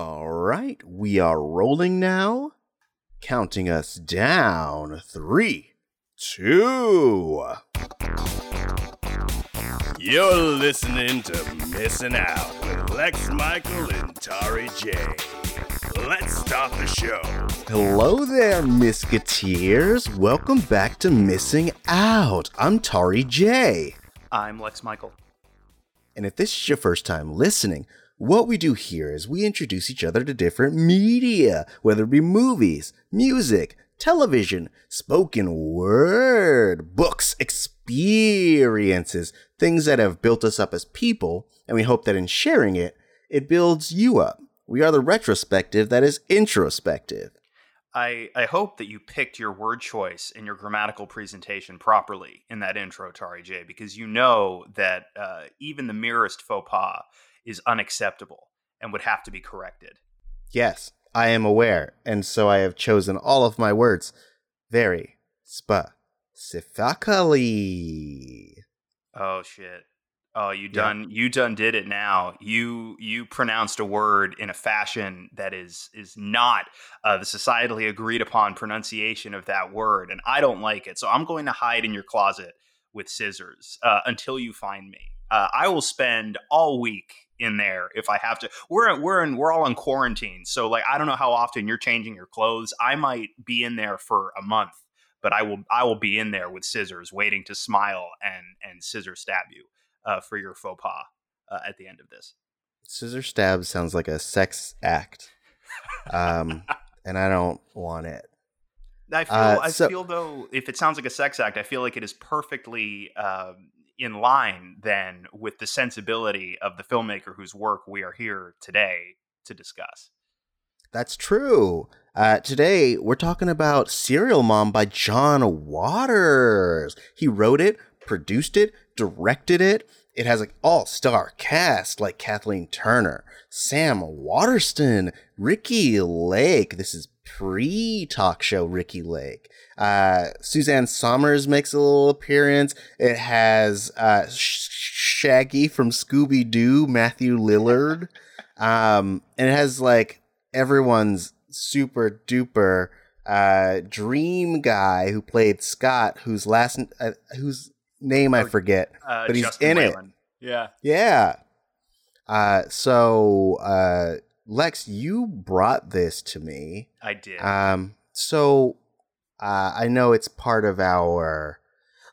All right, we are rolling now. Counting us down. Three, two. You're listening to Missing Out with Lex Michael and Tari J. Let's start the show. Hello there, Misketeers. Welcome back to Missing Out. I'm Tari J. I'm Lex Michael. And if this is your first time listening, what we do here is we introduce each other to different media, whether it be movies, music, television, spoken word, books, experiences, things that have built us up as people, and we hope that in sharing it, it builds you up. We are the retrospective that is introspective. I, I hope that you picked your word choice and your grammatical presentation properly in that intro, Tari J, because you know that uh, even the merest faux pas is unacceptable and would have to be corrected. Yes, I am aware, and so I have chosen all of my words very specifically. Oh shit. Oh, you done yeah. you done did it now. You you pronounced a word in a fashion that is is not uh, the societally agreed upon pronunciation of that word, and I don't like it. So I'm going to hide in your closet with scissors uh, until you find me. Uh, I will spend all week in there if I have to. We're we're in we're all in quarantine, so like I don't know how often you're changing your clothes. I might be in there for a month, but I will I will be in there with scissors, waiting to smile and and scissor stab you uh, for your faux pas uh, at the end of this. Scissor stab sounds like a sex act, um, and I don't want it. I feel, uh, I feel though, if it sounds like a sex act, I feel like it is perfectly um, in line then with the sensibility of the filmmaker whose work we are here today to discuss. That's true. Uh, today, we're talking about Serial Mom by John Waters. He wrote it, produced it, directed it. It has an all star cast like Kathleen Turner, Sam Waterston, Ricki Lake. This is pre talk show Ricki Lake. Uh, Suzanne Somers makes a little appearance. It has uh, Shaggy from Scooby Doo, Matthew Lillard. Um, and it has like everyone's super duper uh, dream guy who played Scott, whose last uh, whose name I forget, uh, but he's Justin in Whalen. it. Yeah, yeah. Uh, so uh, Lex, you brought this to me. I did. Um, so uh, I know it's part of our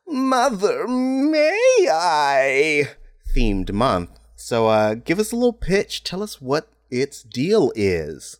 Mother May I themed month. So uh, give us a little pitch. Tell us what its deal is.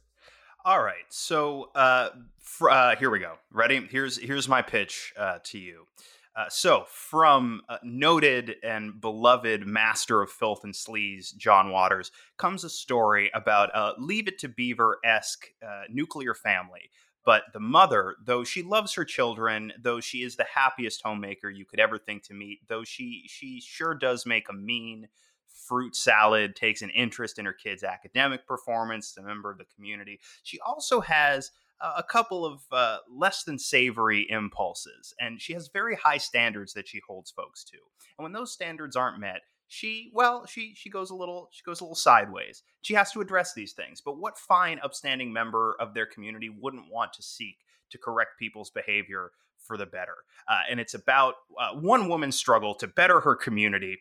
All right. So uh, fr- uh, here we go. Ready? Here's here's my pitch uh, to you. Uh, so, from noted and beloved master of filth and sleaze, John Waters, comes a story about a Leave It to Beaver esque uh, nuclear family. But the mother, though she loves her children, though she is the happiest homemaker you could ever think to meet, though she she sure does make a mean fruit salad, takes an interest in her kids' academic performance, a member of the community. She also has a couple of uh, less than savory impulses, and she has very high standards that she holds folks to. And when those standards aren't met, she well she she goes a little she goes a little sideways she has to address these things but what fine upstanding member of their community wouldn't want to seek to correct people's behavior for the better uh, and it's about uh, one woman's struggle to better her community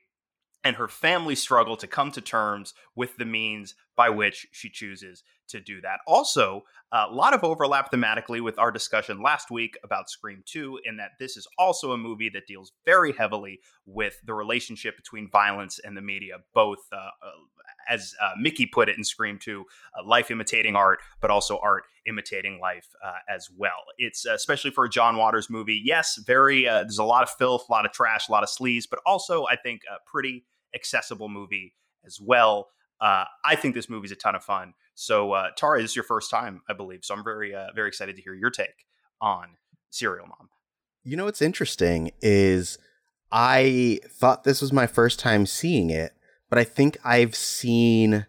and her family struggle to come to terms with the means by which she chooses to do that. Also, a lot of overlap thematically with our discussion last week about Scream 2, in that this is also a movie that deals very heavily with the relationship between violence and the media, both, uh, uh, as uh, Mickey put it in Scream 2, uh, life imitating art, but also art imitating life uh, as well. It's uh, especially for a John Waters movie, yes, very, there's a lot of filth, a lot of trash, a lot of sleaze, but also, I think, a pretty accessible movie as well. I think this movie's a ton of fun. So, uh, Tara, this is your first time, I believe. So I'm very, uh, very excited to hear your take on Serial Mom. You know what's interesting is I thought this was my first time seeing it, but I think I've seen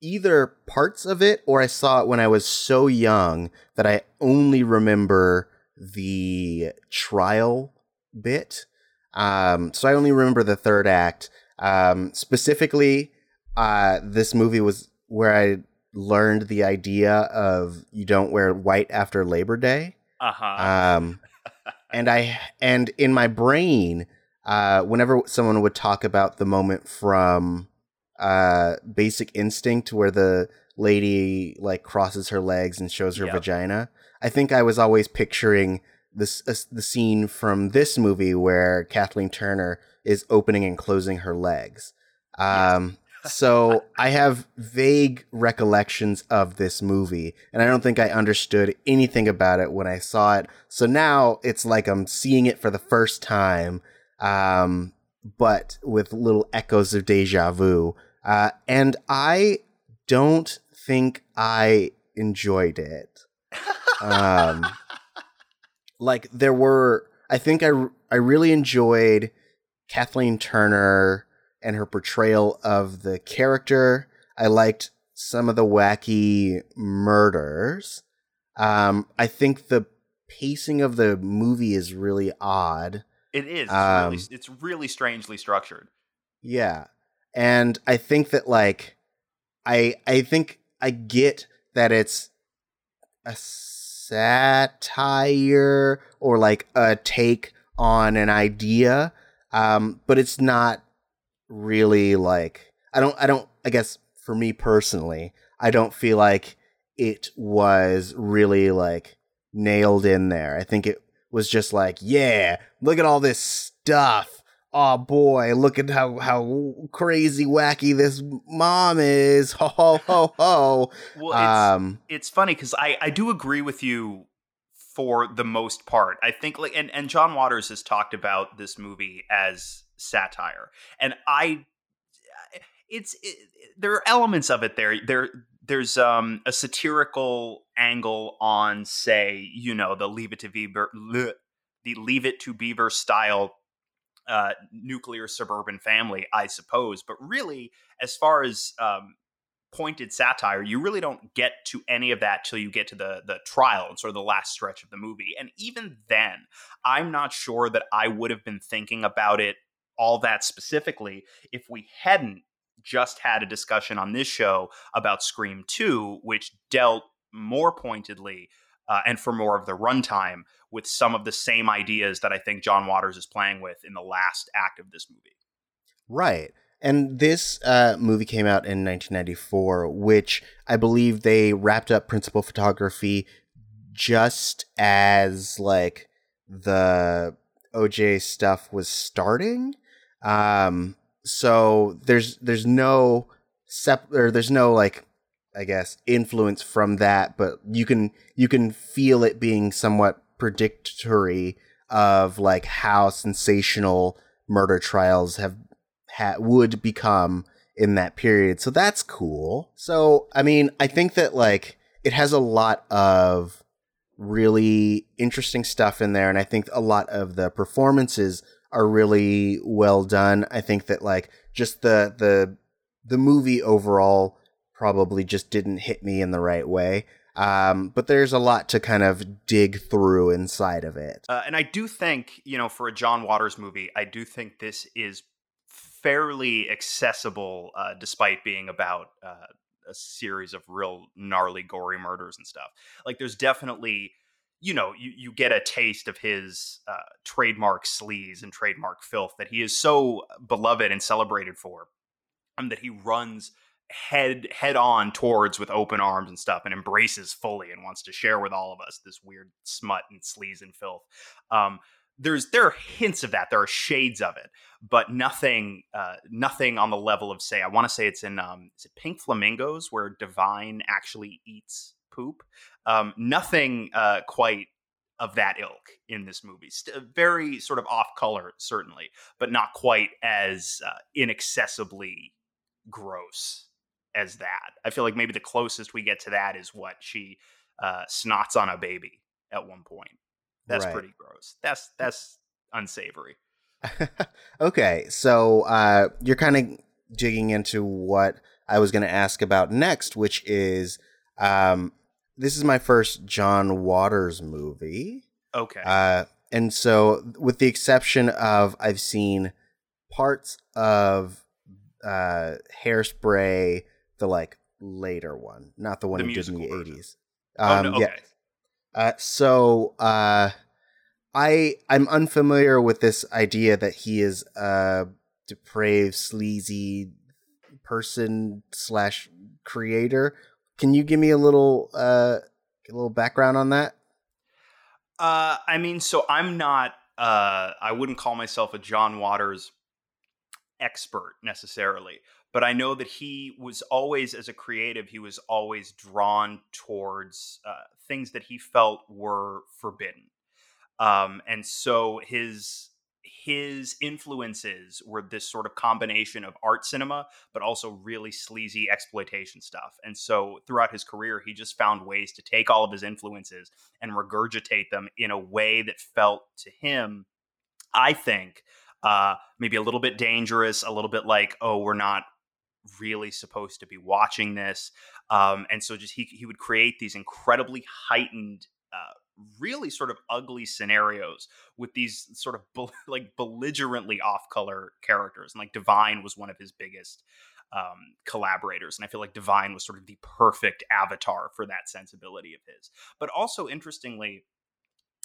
either parts of it or I saw it when I was so young that I only remember the trial bit. Um, so I only remember the third act. Um, specifically, uh, this movie was where I learned the idea of you don't wear white after Labor Day. Uh-huh. Um, and I and in my brain, uh, whenever someone would talk about the moment from uh, Basic Instinct, where the lady like crosses her legs and shows her Yep. vagina, I think I was always picturing this uh, the scene from this movie where Kathleen Turner is opening and closing her legs. Um, so I have vague recollections of this movie, and I don't think I understood anything about it when I saw it. So now it's like I'm seeing it for the first time, um, but with little echoes of deja vu. Uh, and I don't think I enjoyed it. Um, like there were, I think I I really enjoyed Kathleen Turner and her portrayal of the character. I liked some of the wacky murders. Um, I think the pacing of the movie is really odd. It is. It's, Um, really, it's really strangely structured. Yeah. And I think that like I I think I get that it's a satire or like a take on an idea um but it's not really like I don't I don't I guess for me personally I don't feel like it was really like nailed in there. I think it was just like, yeah, look at all this stuff. Oh boy, look at how how crazy wacky this mom is. Ho ho ho ho. Well, it's, Um it's funny because I, I do agree with you for the most part. I think like and, and John Waters has talked about this movie as satire. And I it's it, there are elements of it there. There there's um a satirical angle on say, you know, the leave it to Beaver the leave it to Beaver style uh nuclear suburban family, I suppose. But really, as far as um pointed satire, you really don't get to any of that till you get to the the trial and sort of the last stretch of the movie. And even then, I'm not sure that I would have been thinking about it all that specifically if we hadn't just had a discussion on this show about Scream 2, which dealt more pointedly uh, and for more of the runtime with some of the same ideas that I think John Waters is playing with in the last act of this movie. Right. And this uh, movie came out in 1994, which I believe they wrapped up principal photography just as like the OJ stuff was starting. Um, so there's there's no sep or there's no like I guess influence from that, but you can you can feel it being somewhat predictory of like how sensational murder trials have ha- would become in that period. So that's cool. So I mean, I think that like it has a lot of really interesting stuff in there and I think a lot of the performances are really well done. I think that like just the the the movie overall probably just didn't hit me in the right way. Um, but there's a lot to kind of dig through inside of it. Uh, and I do think, you know, for a John Waters movie, I do think this is fairly accessible, uh, despite being about uh, a series of real gnarly, gory murders and stuff. Like, there's definitely, you know, you, you get a taste of his uh, trademark sleaze and trademark filth that he is so beloved and celebrated for, and that he runs head head on towards with open arms and stuff and embraces fully and wants to share with all of us this weird smut and sleaze and filth. Um there's there are hints of that. There are shades of it but nothing uh nothing on the level of say i want to say it's in um is it pink flamingos where divine actually eats poop um nothing uh quite of that ilk in this movie St- very sort of off color certainly but not quite as uh, inaccessibly gross as that. I feel like maybe the closest we get to that is what she uh, snots on a baby at one point. That's Right. pretty gross. That's that's unsavory. okay, so uh, you're kind of digging into what I was going to ask about next, which is um, this is my first John Waters movie. Okay. Uh, and so, with the exception of I've seen parts of uh, Hairspray, the like later one, not the one The he did in the eighties. oh, Um, no, okay. Yeah. Uh, so uh, I I'm unfamiliar with this idea that he is a depraved, sleazy person slash creator. Can you give me a little uh, a little background on that? Uh, I mean, so I'm not. Uh, I wouldn't call myself a John Waters expert necessarily, but I know that he was always, as a creative, he was always drawn towards uh, things that he felt were forbidden, um, and so his his influences were this sort of combination of art cinema but also really sleazy exploitation stuff. And so throughout his career he just found ways to take all of his influences and regurgitate them in a way that felt to him i think uh, maybe a little bit dangerous a little bit like oh we're not really supposed to be watching this. Um, and so just he, he would create these incredibly heightened uh, really sort of ugly scenarios with these sort of like belligerently off color characters and like divine was one of his biggest um, collaborators and i feel like divine was sort of the perfect avatar for that sensibility of his. But also interestingly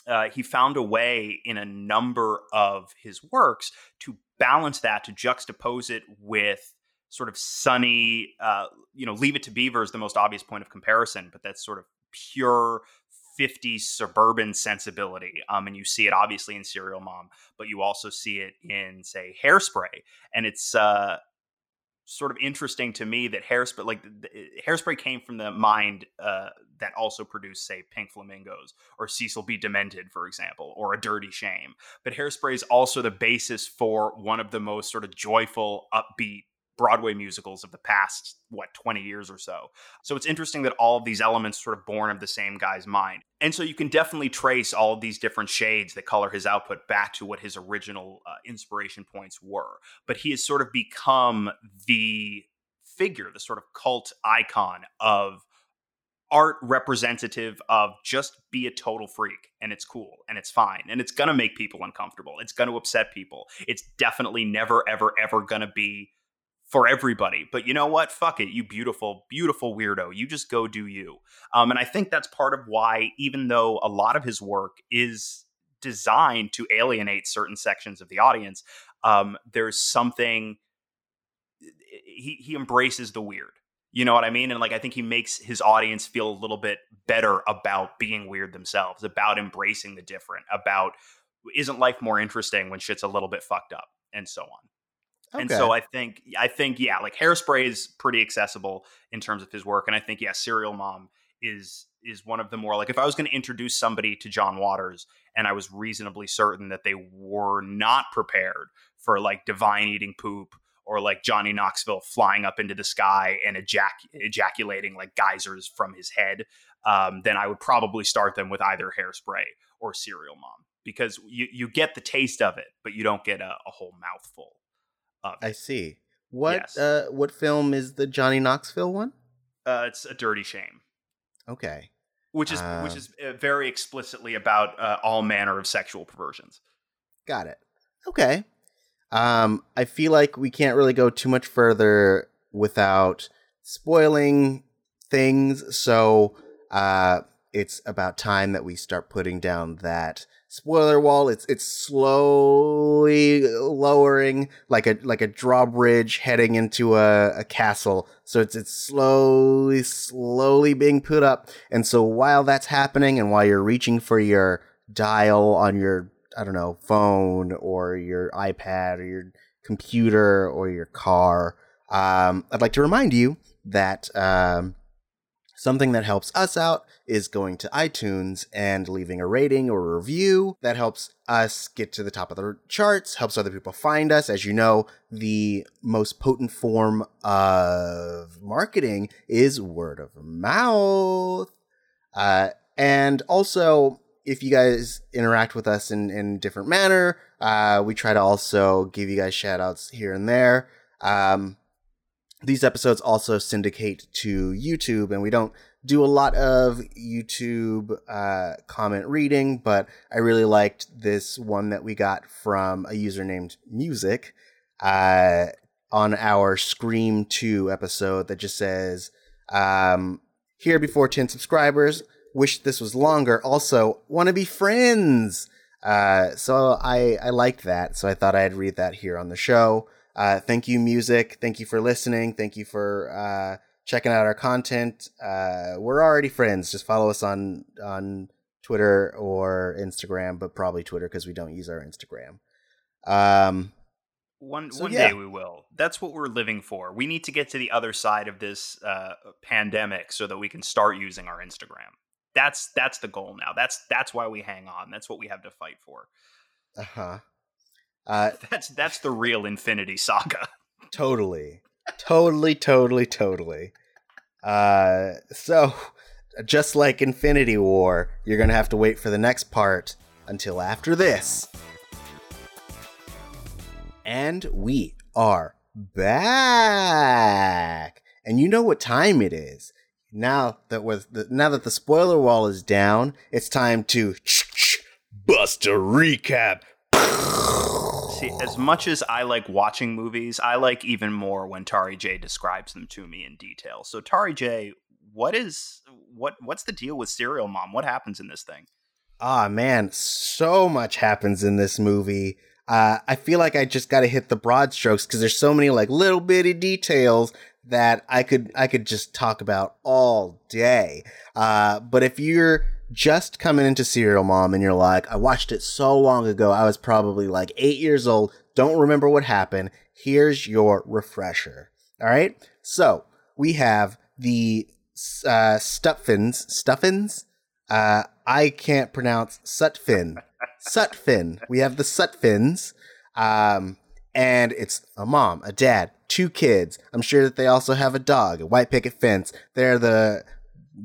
uh, he found a way in a number of his works to balance that to juxtapose it with sort of sunny uh, you know leave it to beaver is the most obvious point of comparison but that's sort of pure 50s suburban sensibility. Um, and you see it obviously in Serial Mom, but you also see it in, say, Hairspray. And it's uh, sort of interesting to me that Hairspray, like the, the, Hairspray came from the mind uh, that also produced, say, Pink Flamingos or Cecil B. Demented, for example, or A Dirty Shame. But Hairspray is also the basis for one of the most sort of joyful, upbeat Broadway musicals of the past, what, 20 years or so. So it's interesting that all of these elements sort of born of the same guy's mind. And so you can definitely trace all of these different shades that color his output back to what his original uh, inspiration points were. But he has sort of become the figure, the sort of cult icon of art representative of just be a total freak and it's cool and it's fine and it's going to make people uncomfortable. It's going to upset people. It's definitely never, ever, ever going to be for everybody. But you know what? Fuck it, you beautiful, beautiful weirdo. You just go do you. Um, and I think that's part of why, even though a lot of his work is designed to alienate certain sections of the audience, um, there's something he he embraces the weird. You know what I mean? And like I think he makes his audience feel a little bit better about being weird themselves, about embracing the different, about isn't life more interesting when shit's a little bit fucked up, and so on. Okay. And so I think I think yeah, like Hairspray is pretty accessible in terms of his work, and I think yeah, Serial Mom is is one of the more like if I was going to introduce somebody to John Waters and I was reasonably certain that they were not prepared for like divine eating poop or like Johnny Knoxville flying up into the sky and ejac- ejaculating like geysers from his head, um, then I would probably start them with either Hairspray or Serial Mom because you you get the taste of it, but you don't get a, a whole mouthful. I see. What Yes. uh what film is the Johnny Knoxville one? Uh, it's a dirty shame, Okay. which is which is uh, very explicitly about uh, all manner of sexual perversions. Got it. Okay. Um I feel like we can't really go too much further without spoiling things, so uh it's about time that we start putting down that spoiler wall. It's it's slowly lowering like a like a drawbridge heading into a, a castle. So it's it's slowly slowly being put up. And so while that's happening and while you're reaching for your dial on your I don't know, phone or your iPad or your computer or your car, um, I'd like to remind you that um, something that helps us out is going to iTunes and leaving a rating or a review. That helps us get to the top of the charts, helps other people find us. As you know, the most potent form of marketing is word of mouth. Uh, and also, if you guys interact with us in, in different manner, uh, we try to also give you guys shout outs here and there. Um, these episodes also syndicate to YouTube, and we don't do a lot of YouTube uh, comment reading, but I really liked this one that we got from a user named Music uh, on our Scream 2 episode that just says, Um, here before 10 subscribers. Wish this was longer. Also, want to be friends. Uh, so I, I liked that. So I thought I'd read that here on the show. Uh, thank you, music. Thank you for listening. Thank you for uh, checking out our content. Uh, we're already friends. Just follow us on on Twitter or Instagram, but probably Twitter because we don't use our Instagram. Um, one So, one yeah. day we will. That's what we're living for. We need to get to the other side of this uh, pandemic so that we can start using our Instagram. That's that's the goal now. That's that's why we hang on. That's what we have to fight for. uh-huh. Uh That's that's the real Infinity Saga. Totally. totally, totally, totally. Uh so just like Infinity War, you're going to have to wait for the next part until after this. And we are back. And you know what time it is. Now that with the, now that the spoiler wall is down, it's time to Bust a recap. See, as much as I like watching movies, I like even more when Tari J describes them to me in detail. So Tari J, what is what what's the deal with Serial Mom? What happens in this thing? Ah man, so much happens in this movie. Uh, I feel like I just got to hit the broad strokes because there's so many like little bitty details that I could I could just talk about all day. Uh, but if you're just coming into Serial Mom and you're like, I watched it so long ago, I was probably like eight years old, don't remember what happened. Here's your refresher. All right, so we have the uh, Stuffins, Stuffins. Uh, I can't pronounce Sutphin. Sutphin. We have the Sutphins. Um, and it's a mom, a dad, two kids. I'm sure that they also have a dog, a white picket fence. They're the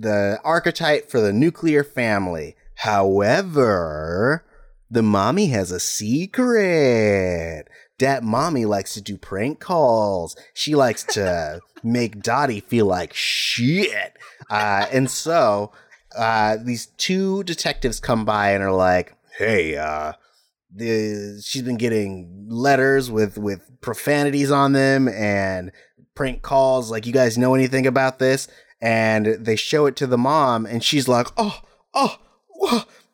the archetype for the nuclear family. However, the mommy has a secret. That mommy likes to do prank calls. She likes to make Dottie feel like shit. Uh, and so uh, these two detectives come by and are like, "Hey, uh, the she's been getting letters with with profanities on them and prank calls. Like, you guys know anything about this?" And they show it to the mom, and she's like, "Oh, oh,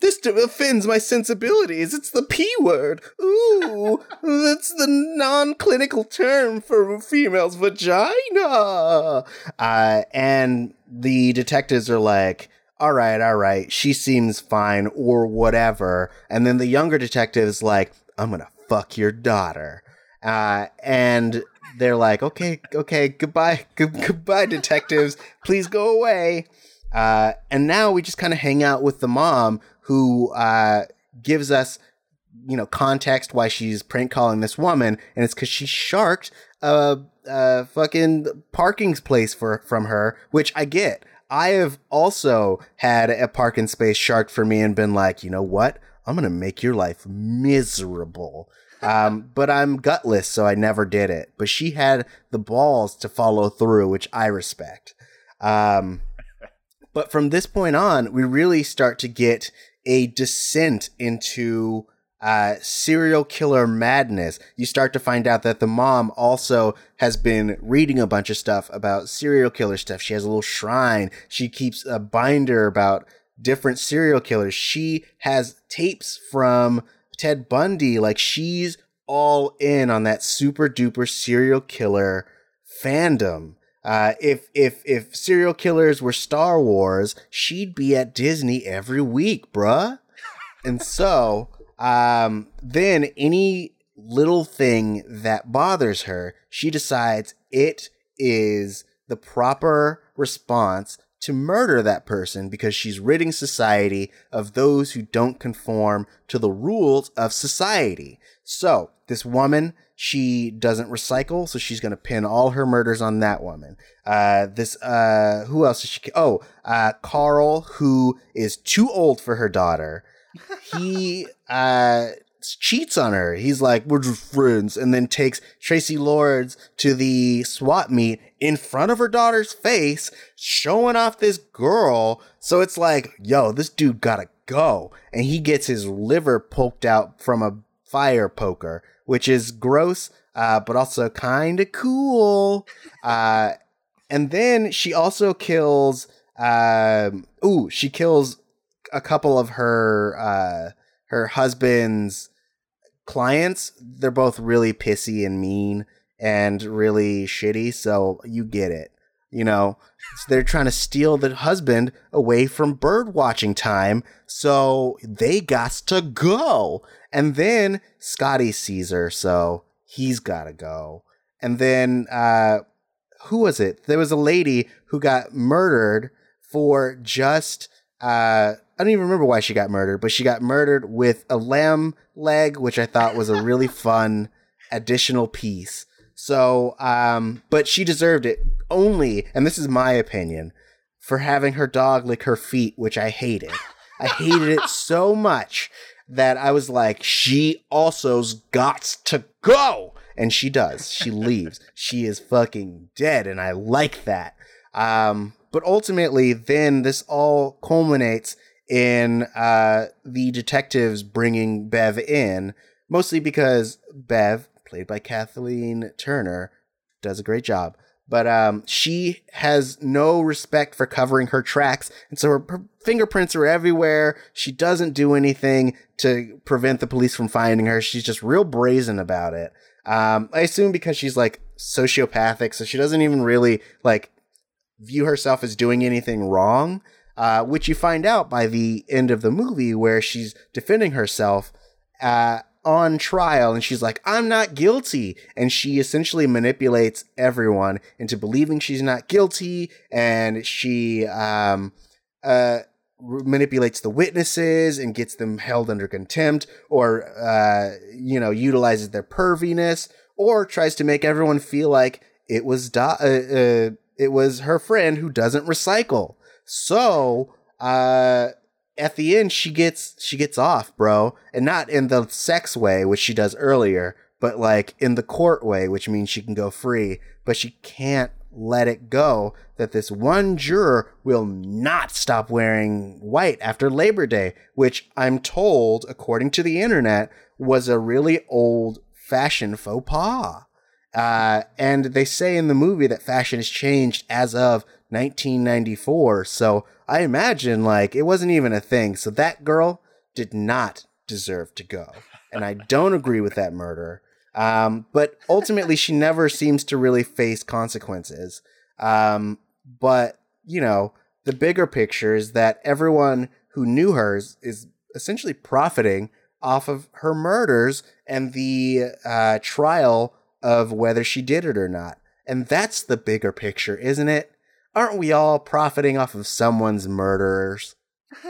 this offends my sensibilities. It's the p word. Ooh, that's the non-clinical term for a female's vagina." Uh, and the detectives are like, all right, all right, she seems fine or whatever. And then the younger detective is like, I'm gonna fuck your daughter. Uh, and they're like, okay, okay, goodbye, goodbye, detectives. Please go away. Uh, and now we just kind of hang out with the mom who uh, gives us, you know, context why she's prank calling this woman, and it's because she sharked a, a fucking parking place for from her, which I get. I have also had a parking space sharked for me and been like, you know what? I'm gonna make your life miserable. Um, but I'm gutless, so I never did it. But she had the balls to follow through, which I respect. Um, but from this point on, we really start to get a descent into uh, serial killer madness. You start to find out that the mom also has been reading a bunch of stuff about serial killer stuff. She has a little shrine. She keeps a binder about different serial killers. She has tapes from Ted Bundy. Like she's all in on that super duper serial killer fandom. Uh, if if if serial killers were Star Wars, she'd be at Disney every week, bruh. And so, um, then any little thing that bothers her, she decides it is the proper response to murder that person because she's ridding society of those who don't conform to the rules of society. So, this woman, she doesn't recycle, so she's going to pin all her murders on that woman. Uh, this, uh, who else is she? Oh, uh, Carl, who is too old for her daughter. He, uh, cheats on her. He's like, we're just friends, and then takes Traci Lords to the swap meet in front of her daughter's face, showing off this girl. So it's like, yo, this dude gotta go. And he gets his liver poked out from a fire poker, which is gross, uh, but also kind of cool. Uh, and then she also kills. Um, ooh, she kills a couple of her uh, her husband's clients. They're both really pissy and mean and really shitty. So you get it. You know, so they're trying to steal the husband away from bird watching time. So they got to go. And then Scotty sees her. So he's got to go. And then, uh, who was it? There was a lady who got murdered for just, uh, I don't even remember why she got murdered, but she got murdered with a lamb leg, which I thought was a really fun additional piece. So, um, but she deserved it only, and this is my opinion, for having her dog lick her feet, which I hated. I hated it so much that I was like, she also's got to go. And she does. She leaves. She is fucking dead, and I like that. Um, but ultimately, then this all culminates in uh, the detectives bringing Bev in, mostly because Bev, played by Kathleen Turner, does a great job. But um, she has no respect for covering her tracks, and so her, fingerprints are everywhere. She doesn't do anything to prevent the police from finding her. She's just real brazen about it. Um, I assume because she's like sociopathic, so she doesn't even really like view herself as doing anything wrong. Uh, which you find out by the end of the movie, where she's defending herself uh, on trial, and she's like, "I'm not guilty," and she essentially manipulates everyone into believing she's not guilty, and she um, uh, manipulates the witnesses and gets them held under contempt or uh, you know utilizes their perviness or tries to make everyone feel like it was do- uh, uh, it was her friend who doesn't recycle. So uh, at the end she gets she gets off bro and not in the sex way which she does earlier but like in the court way which means she can go free but she can't let it go that this one juror will not stop wearing white after Labor Day, which I'm told, according to the internet, was a really old fashion faux pas. Uh, and they say in the movie that fashion has changed as of 1994. So I imagine like it wasn't even a thing. So that girl did not deserve to go. And I don't agree with that murder. Um, but ultimately, she never seems to really face consequences. Um, but, you know, the bigger picture is that everyone who knew her is, is essentially profiting off of her murders and the uh, trial of whether she did it or not. And that's the bigger picture, isn't it? Aren't we all profiting off of someone's murderers?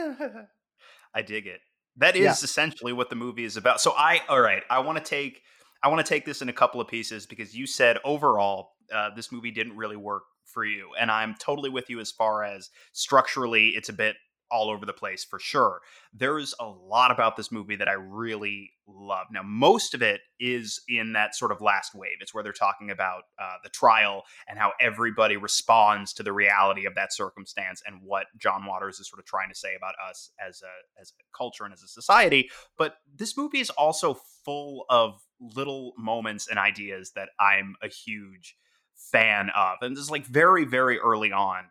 I dig it. That is yeah. essentially what the movie is about. So I, all right, I want to take I want to take this in a couple of pieces because you said overall uh, this movie didn't really work for you, and I'm totally with you as far as structurally it's a bit all over the place for sure. There's a lot about this movie that I really love. Now, most of it is in that sort of last wave. It's where they're talking about uh, the trial and how everybody responds to the reality of that circumstance and what John Waters is sort of trying to say about us as a as a culture and as a society. But this movie is also full of little moments and ideas that I'm a huge fan of. And this is like very, very early on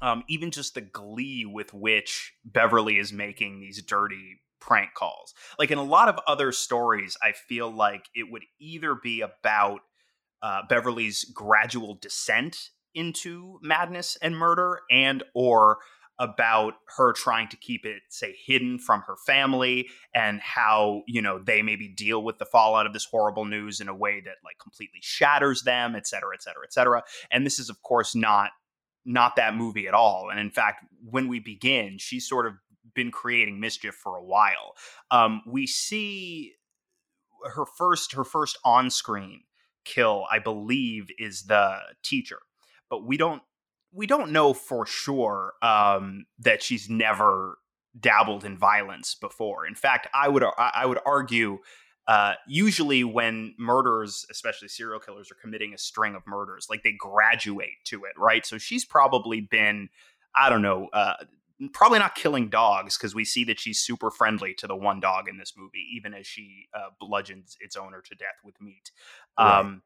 um, even just the glee with which Beverly is making these dirty prank calls. Like in a lot of other stories, I feel like it would either be about uh, Beverly's gradual descent into madness and murder, and or about her trying to keep it say hidden from her family and how you know they maybe deal with the fallout of this horrible news in a way that like completely shatters them et cetera et cetera et cetera and this is of course not not that movie at all. And in fact, when we begin, she's sort of been creating mischief for a while. Um, we see her first her first on screen kill, I believe, is the teacher, but we don't we don't know for sure um, that she's never dabbled in violence before. In fact, I would I would argue uh, usually when murderers, especially serial killers, are committing a string of murders, like they graduate to it, right? So she's probably been, I don't know, uh, probably not killing dogs because we see that she's super friendly to the one dog in this movie, even as she uh, bludgeons its owner to death with meat. Right. Um,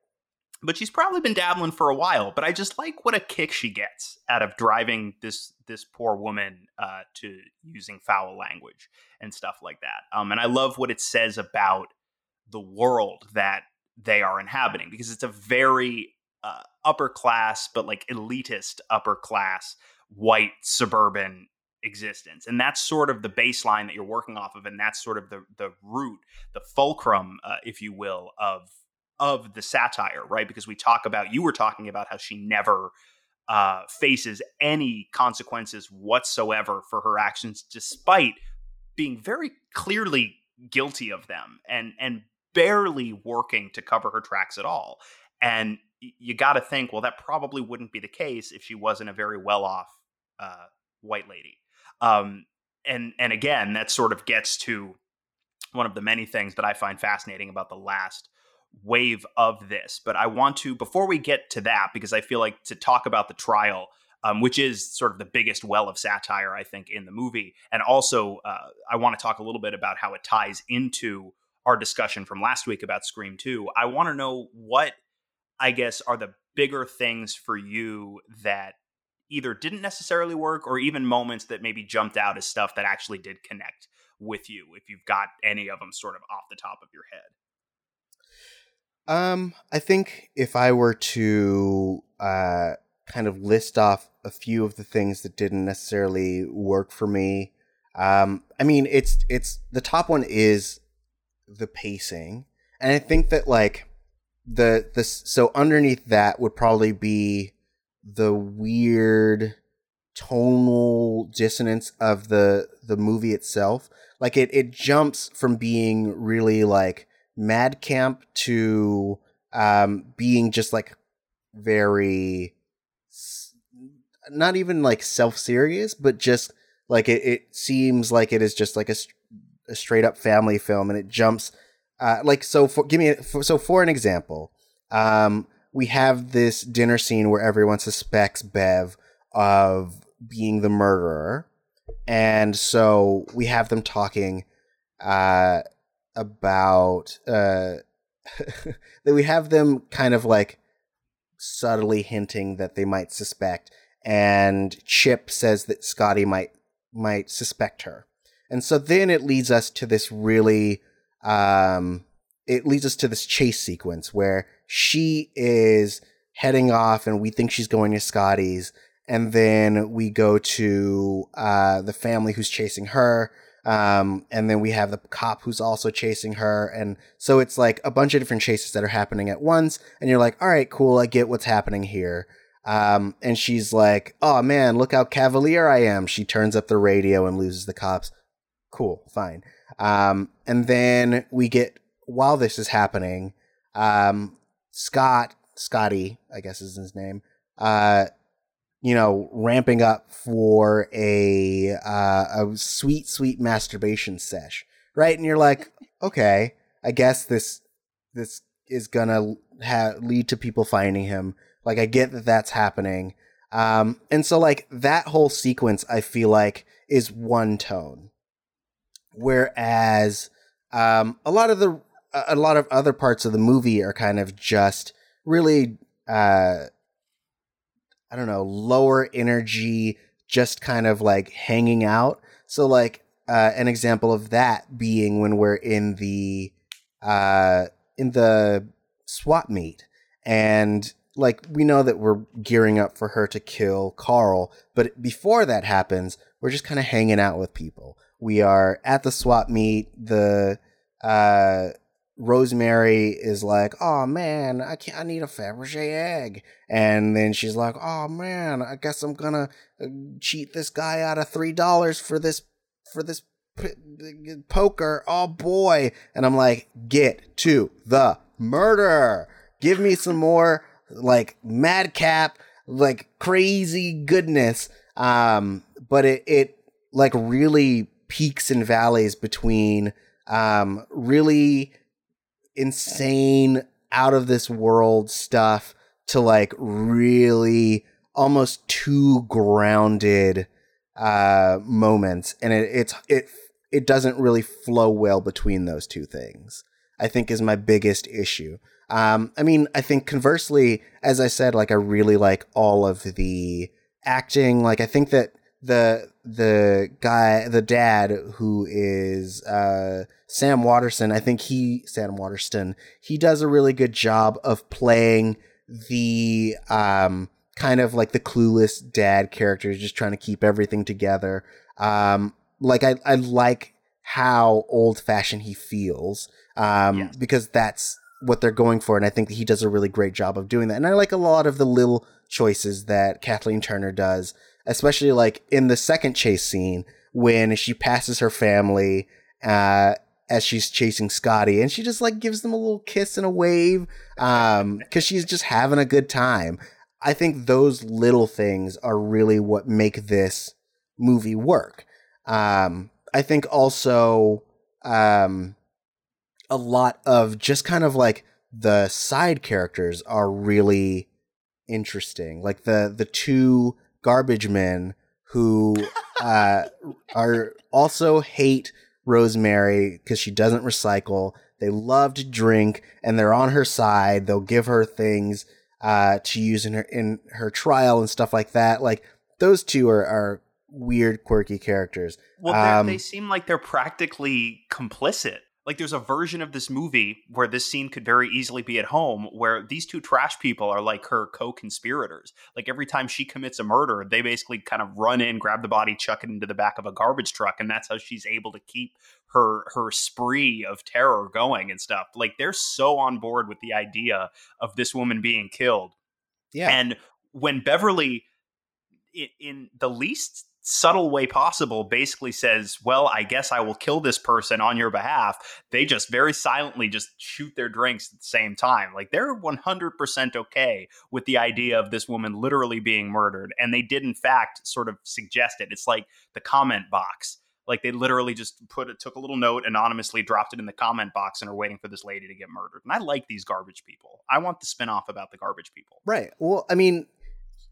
but she's probably been dabbling for a while. But I just like what a kick she gets out of driving this this poor woman uh, to using foul language and stuff like that. Um, and I love what it says about the world that they are inhabiting because it's a very uh, upper class, but like elitist upper class white suburban existence. And that's sort of the baseline that you're working off of and that's sort of the the root the fulcrum uh, if you will of of the satire right? Because we talk about you were talking about how she never uh, faces any consequences whatsoever for her actions despite being very clearly guilty of them and and barely working to cover her tracks at all and you got to think well that probably wouldn't be the case if she wasn't a very well off uh, white lady um, and and again, that sort of gets to one of the many things that I find fascinating about the last wave of this. But I want to before we get to that, because I feel like to talk about the trial. Um, which is sort of the biggest well of satire, I think, in the movie. And also, uh, I want to talk a little bit about how it ties into our discussion from last week about Scream 2. I want to know what, I guess, are the bigger things for you that either didn't necessarily work or even moments that maybe jumped out as stuff that actually did connect with you if you've got any of them sort of off the top of your head um i think if i were to uh kind of list off a few of the things that didn't necessarily work for me um i mean it's it's the top one is the pacing and i think that like the this so underneath that would probably be the weird tonal dissonance of the the movie itself. Like it it jumps from being really like mad camp to um being just like very not even like self serious, but just like it, it seems like it is just like a, a straight up family film, and it jumps uh, like so. For give me a, for, so for an example, um, we have this dinner scene where everyone suspects Bev of being the murderer. And so we have them talking uh, about uh, that we have them kind of like subtly hinting that they might suspect and Chip says that Scotty might might suspect her. And so then it leads us to this really um it leads us to this chase sequence where she is heading off and we think she's going to Scotty's. And then we go to uh, the family who's chasing her. Um, and then we have the cop who's also chasing her. And so it's like a bunch of different chases that are happening at once. And you're like, all right, cool. I get what's happening here. Um, and she's like, oh man, look how cavalier I am. She turns up the radio and loses the cops. Cool, fine. Um, and then we get while this is happening, um, Scott, Scotty, I guess is his name, uh, you know, ramping up for a uh, a sweet, sweet masturbation sesh, right? And you're like, okay, I guess this this is gonna ha- lead to people finding him. Like, I get that that's happening, um, and so like that whole sequence, I feel like is one tone, whereas um, a lot of the a lot of other parts of the movie are kind of just really uh I don't know, lower energy, just kind of like hanging out. So like uh an example of that being when we're in the uh in the swap meet and like we know that we're gearing up for her to kill Carl, but before that happens, we're just kind of hanging out with people. We are at the swap meet, the uh Rosemary is like, "Oh man, I can't. I need a Fabergé egg," and then she's like, "Oh man, I guess I'm gonna uh, cheat this guy out of three dollars for this for this p- poker. Oh boy!" And I'm like, "Get to the murder. Give me some more like madcap, like crazy goodness." Um, but it it like really peaks and valleys between um really insane out of this world stuff to like really almost too grounded uh moments and it it's it it doesn't really flow well between those two things I think is my biggest issue. Um, I mean, I think conversely, as I said, like I really like all of the acting. Like I think that the the guy, the dad who is uh, Sam Waterston, I think he Sam Waterston, he does a really good job of playing the um, kind of like the clueless dad character, just trying to keep everything together. Um, like I, I like how old fashioned he feels um, because that's what they're going for, and I think that he does a really great job of doing that. And I like a lot of the little choices that Kathleen Turner does, especially like in the second chase scene when she passes her family uh, as she's chasing Scotty, and she just like gives them a little kiss and a wave because um, she's just having a good time. I think those little things are really what make this movie work. Um, I think also um, a lot of just kind of like the side characters are really interesting. Like the the two garbage men who uh, are also hate Rosemary because she doesn't recycle. They love to drink and they're on her side. They'll give her things uh, to use in her in her trial and stuff like that. Like those two are, are weird, quirky characters. Well, um, they seem like they're practically complicit like there's a version of this movie where this scene could very easily be at home where these two trash people are like her co-conspirators. Like every time she commits a murder they basically kind of run in grab the body chuck it into the back of a garbage truck and that's how she's able to keep her her spree of terror going and stuff. Like they're so on board with the idea of this woman being killed. Yeah. And when beverly in, in the least subtle way possible basically says, Well, I guess I will kill this person on your behalf. They just very silently just shoot their drinks at the same time. Like they're 100% okay with the idea of this woman literally being murdered. And they did, in fact, sort of suggest it. It's like the comment box. Like they literally just put it, took a little note anonymously, dropped it in the comment box, and are waiting for this lady to get murdered. And I like these garbage people. I want the spinoff about the garbage people. Right. Well, I mean,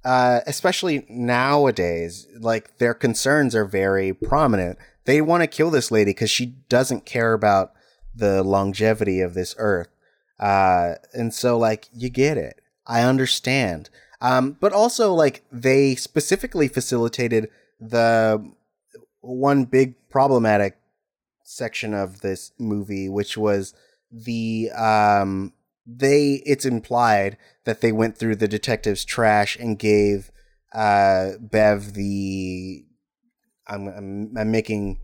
uh, especially nowadays, like their concerns are very prominent. They want to kill this lady because she doesn't care about the longevity of this earth. Uh, and so, like, you get it. I understand. Um, but also, like, they specifically facilitated the one big problematic section of this movie, which was the um, they it's implied that they went through the detective's trash and gave uh, Bev the I'm I'm, I'm making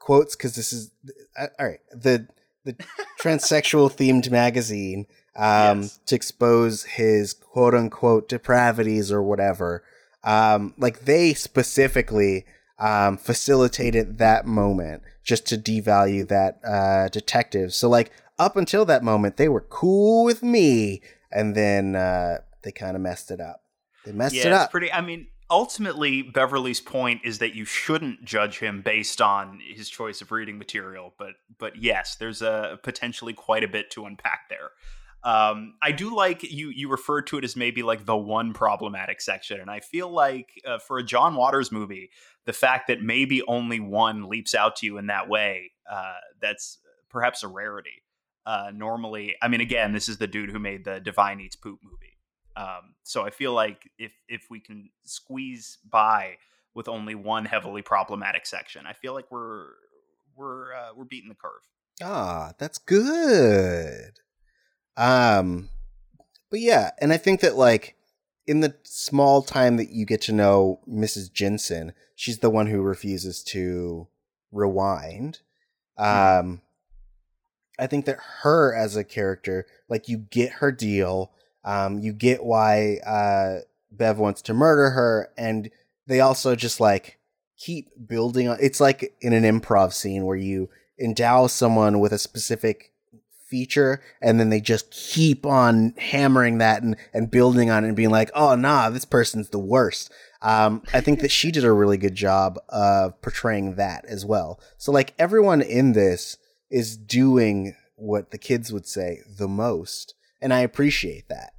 quotes because this is uh, all right the the transsexual themed magazine um, yes. to expose his quote unquote depravities or whatever. Um, like they specifically um, facilitated that moment just to devalue that uh, detective. So like up until that moment, they were cool with me, and then uh, they kind of messed it up. They messed yeah, it up. It's pretty. I mean, ultimately, Beverly's point is that you shouldn't judge him based on his choice of reading material. But but yes, there's a potentially quite a bit to unpack there. Um, I do like you. You referred to it as maybe like the one problematic section, and I feel like uh, for a John Waters movie, the fact that maybe only one leaps out to you in that way, uh, that's perhaps a rarity. Uh, normally, I mean, again, this is the dude who made the Divine Eats Poop movie. Um, so I feel like if if we can squeeze by with only one heavily problematic section, I feel like we're we're uh, we're beating the curve. Ah, that's good. Um, but yeah, and I think that like in the small time that you get to know Mrs. Jensen, she's the one who refuses to rewind. Mm-hmm. Um, I think that her as a character, like you get her deal, um, you get why uh, Bev wants to murder her, and they also just like keep building on. It's like in an improv scene where you endow someone with a specific feature and then they just keep on hammering that and, and building on it and being like, oh nah, this person's the worst. Um, I think that she did a really good job of portraying that as well. So like everyone in this is doing what the kids would say the most and i appreciate that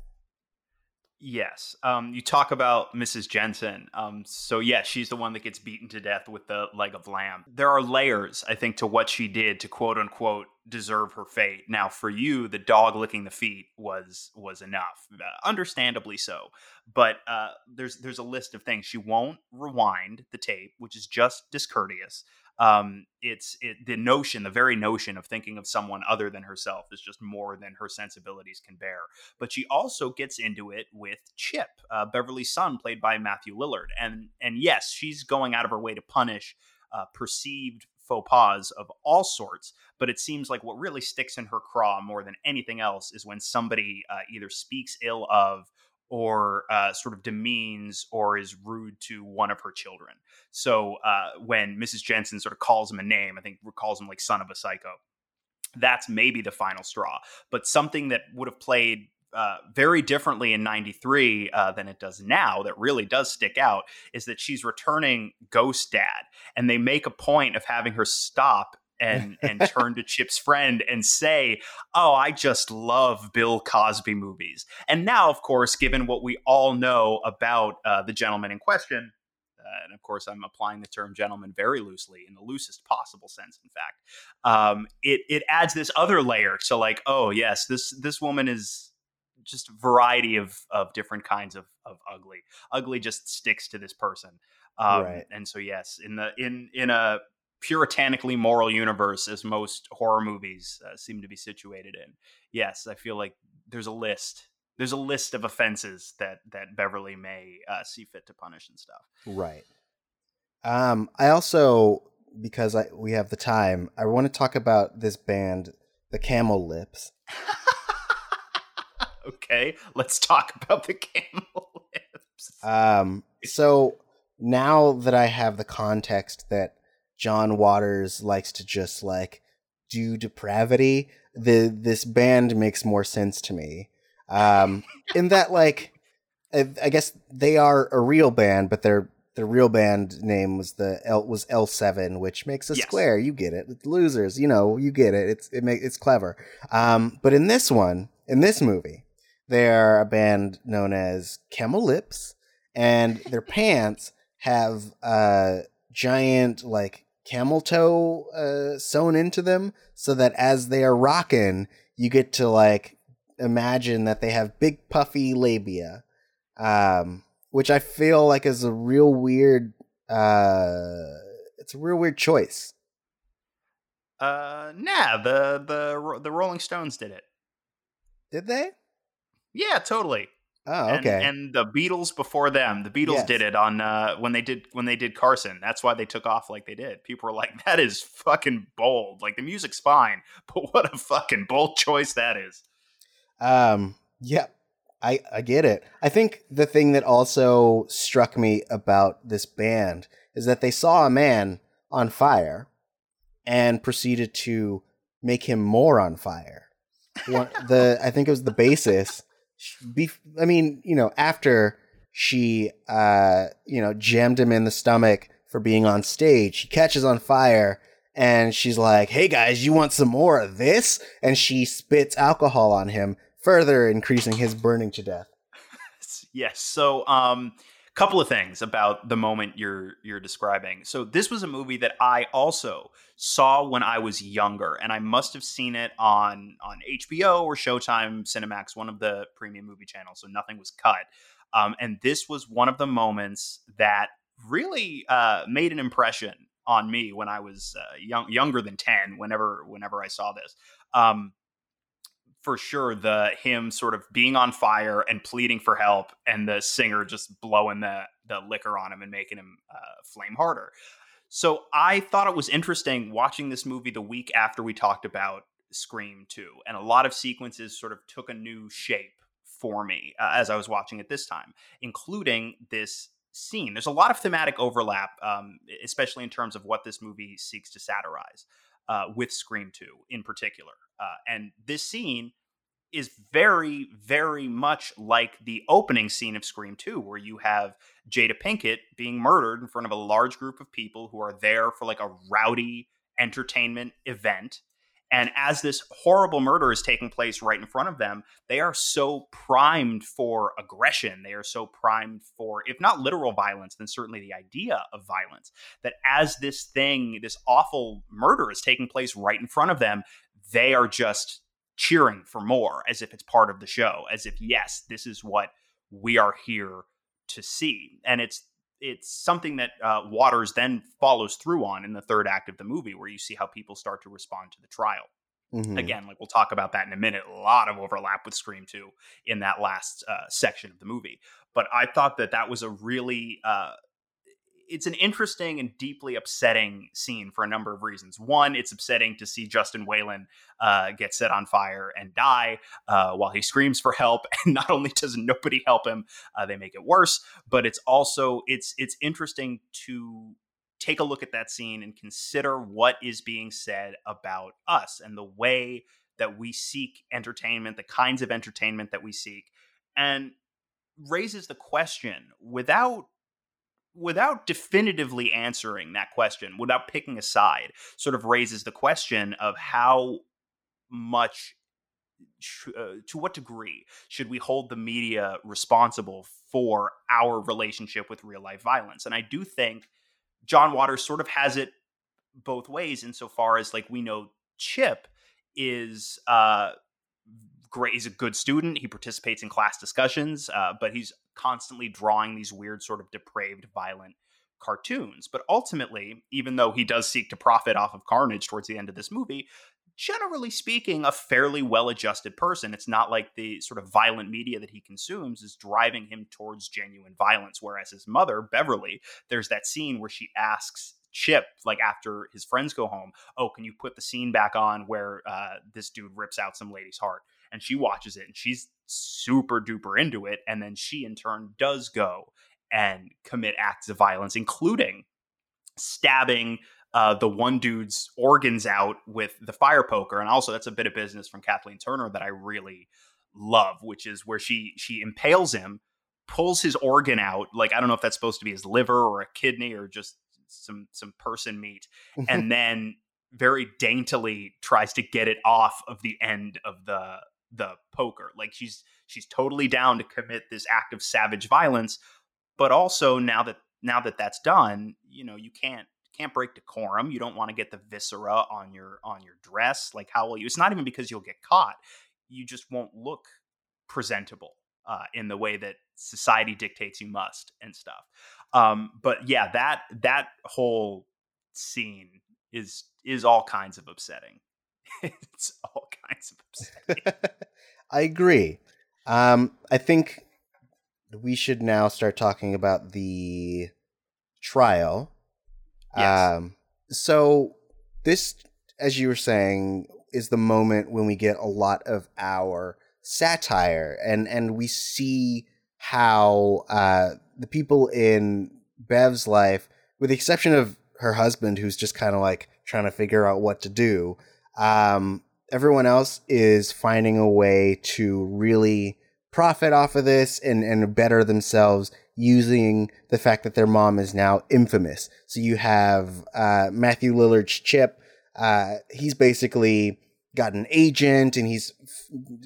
Yes. Um, you talk about Mrs. Jensen. Um, so yeah, she's the one that gets beaten to death with the leg of lamb. There are layers, I think, to what she did to quote unquote deserve her fate. Now, for you, the dog licking the feet was was enough, uh, understandably so. But uh, there's there's a list of things she won't rewind the tape, which is just discourteous um, it's it, the notion, the very notion of thinking of someone other than herself is just more than her sensibilities can bear. But she also gets into it with Chip, uh, Beverly's son, played by Matthew Lillard, and and yes, she's going out of her way to punish uh, perceived faux pas of all sorts. But it seems like what really sticks in her craw more than anything else is when somebody uh, either speaks ill of or uh, sort of demeans or is rude to one of her children. So uh, when Mrs. Jensen sort of calls him a name, I think calls him like son of a psycho. That's maybe the final straw, but something that would have played uh, very differently in 93 uh, than it does now that really does stick out is that she's returning ghost dad and they make a point of having her stop and and turn to Chip's friend and say, "Oh, I just love Bill Cosby movies." And now, of course, given what we all know about uh, the gentleman in question, uh, and of course, I'm applying the term "gentleman" very loosely, in the loosest possible sense. In fact, um, it it adds this other layer. So, like, oh yes, this this woman is just a variety of of different kinds of of ugly. Ugly just sticks to this person. Um, right. And so, yes, in the in in a puritanically moral universe as most horror movies uh, seem to be situated in. Yes, I feel like there's a list. There's a list of offenses that that Beverly may uh, see fit to punish and stuff. Right. Um, I also because I we have the time, I want to talk about this band, the Camel Lips. okay, let's talk about the Camel Lips. Um, so now that I have the context that John Waters likes to just like do depravity, the this band makes more sense to me. Um, in that like, I, I guess they are a real band, but their their real band name was the L was L seven, which makes a yes. square. You get it, it's losers. You know, you get it. It's it make it's clever. Um, but in this one, in this movie, they're a band known as Camel Lips, and their pants have uh giant like camel toe uh, sewn into them so that as they are rocking, you get to like imagine that they have big puffy labia, um, which I feel like is a real weird. Uh, it's a real weird choice. Uh, nah, the the the Rolling Stones did it. Did they? Yeah, totally. Oh, okay. And, and, the Beatles before them, the Beatles yes. did it on uh, when they did when they did Carson. That's why they took off like they did. People were like, "That is fucking bold." Like the music's fine, but what a fucking bold choice that is. Um. Yeah, I I get it. I think the thing that also struck me about this band is that they saw a man on fire and proceeded to make him more on fire. One, the I think it was the basis I mean, you know, after she, uh, you know, jammed him in the stomach for being on stage, he catches on fire and she's like, "Hey guys, you want some more of this?" And she spits alcohol on him, further increasing his burning to death. yes. So, um, couple of things about the moment you're you're describing. So this was a movie that I also saw when I was younger, and I must have seen it on on HBO or Showtime, Cinemax, one of the premium movie channels. So nothing was cut. Um, and this was one of the moments that really uh, made an impression on me when I was uh, young, younger than ten. Whenever whenever I saw this. Um, for sure the him sort of being on fire and pleading for help and the singer just blowing the the liquor on him and making him uh, flame harder so i thought it was interesting watching this movie the week after we talked about scream 2 and a lot of sequences sort of took a new shape for me uh, as i was watching it this time including this scene there's a lot of thematic overlap um, especially in terms of what this movie seeks to satirize uh, with Scream 2 in particular. Uh, and this scene is very, very much like the opening scene of Scream 2, where you have Jada Pinkett being murdered in front of a large group of people who are there for like a rowdy entertainment event. And as this horrible murder is taking place right in front of them, they are so primed for aggression. They are so primed for, if not literal violence, then certainly the idea of violence. That as this thing, this awful murder is taking place right in front of them, they are just cheering for more as if it's part of the show, as if, yes, this is what we are here to see. And it's it's something that uh, Waters then follows through on in the third act of the movie, where you see how people start to respond to the trial. Mm-hmm. Again, like we'll talk about that in a minute. A lot of overlap with Scream 2 in that last uh, section of the movie. But I thought that that was a really uh, it's an interesting and deeply upsetting scene for a number of reasons. One, it's upsetting to see Justin Whalin uh, get set on fire and die uh, while he screams for help. And not only does nobody help him, uh, they make it worse. But it's also it's it's interesting to take a look at that scene and consider what is being said about us and the way that we seek entertainment, the kinds of entertainment that we seek, and raises the question without without definitively answering that question, without picking a side, sort of raises the question of how much uh, to what degree should we hold the media responsible for our relationship with real life violence? And I do think John Waters sort of has it both ways insofar as like we know Chip is uh great he's a good student he participates in class discussions uh, but he's constantly drawing these weird, sort of depraved, violent cartoons. But ultimately, even though he does seek to profit off of carnage towards the end of this movie, generally speaking, a fairly well adjusted person. It's not like the sort of violent media that he consumes is driving him towards genuine violence. Whereas his mother, Beverly, there's that scene where she asks Chip, like after his friends go home, oh, can you put the scene back on where uh, this dude rips out some lady's heart? And she watches it and she's super duper into it. And then she, in turn, does go and commit acts of violence, including stabbing uh, the one dude's organs out with the fire poker. And also, that's a bit of business from Kathleen Turner that I really love, which is where she she impales him, pulls his organ out. Like I don't know if that's supposed to be his liver or a kidney or just some some person meat, and then very daintily tries to get it off of the end of the the poker. Like she's she's totally down to commit this act of savage violence, but also now that now that that's done, you know, you can't can't break decorum. You don't want to get the viscera on your on your dress. Like how will you? It's not even because you'll get caught. You just won't look presentable uh, in the way that society dictates you must and stuff. Um, but yeah, that that whole scene is is all kinds of upsetting. it's all kinds of upsetting. I agree. Um, I think we should now start talking about the trial. Yes. Um, so this, as you were saying, is the moment when we get a lot of our satire, and and we see how uh, the people in Bev's life, with the exception of her husband, who's just kind of like trying to figure out what to do, um, everyone else is finding a way to really profit off of this and, and better themselves using the fact that their mom is now infamous. So you have uh, Matthew Lillard's Chip. Uh, he's basically got an agent and he's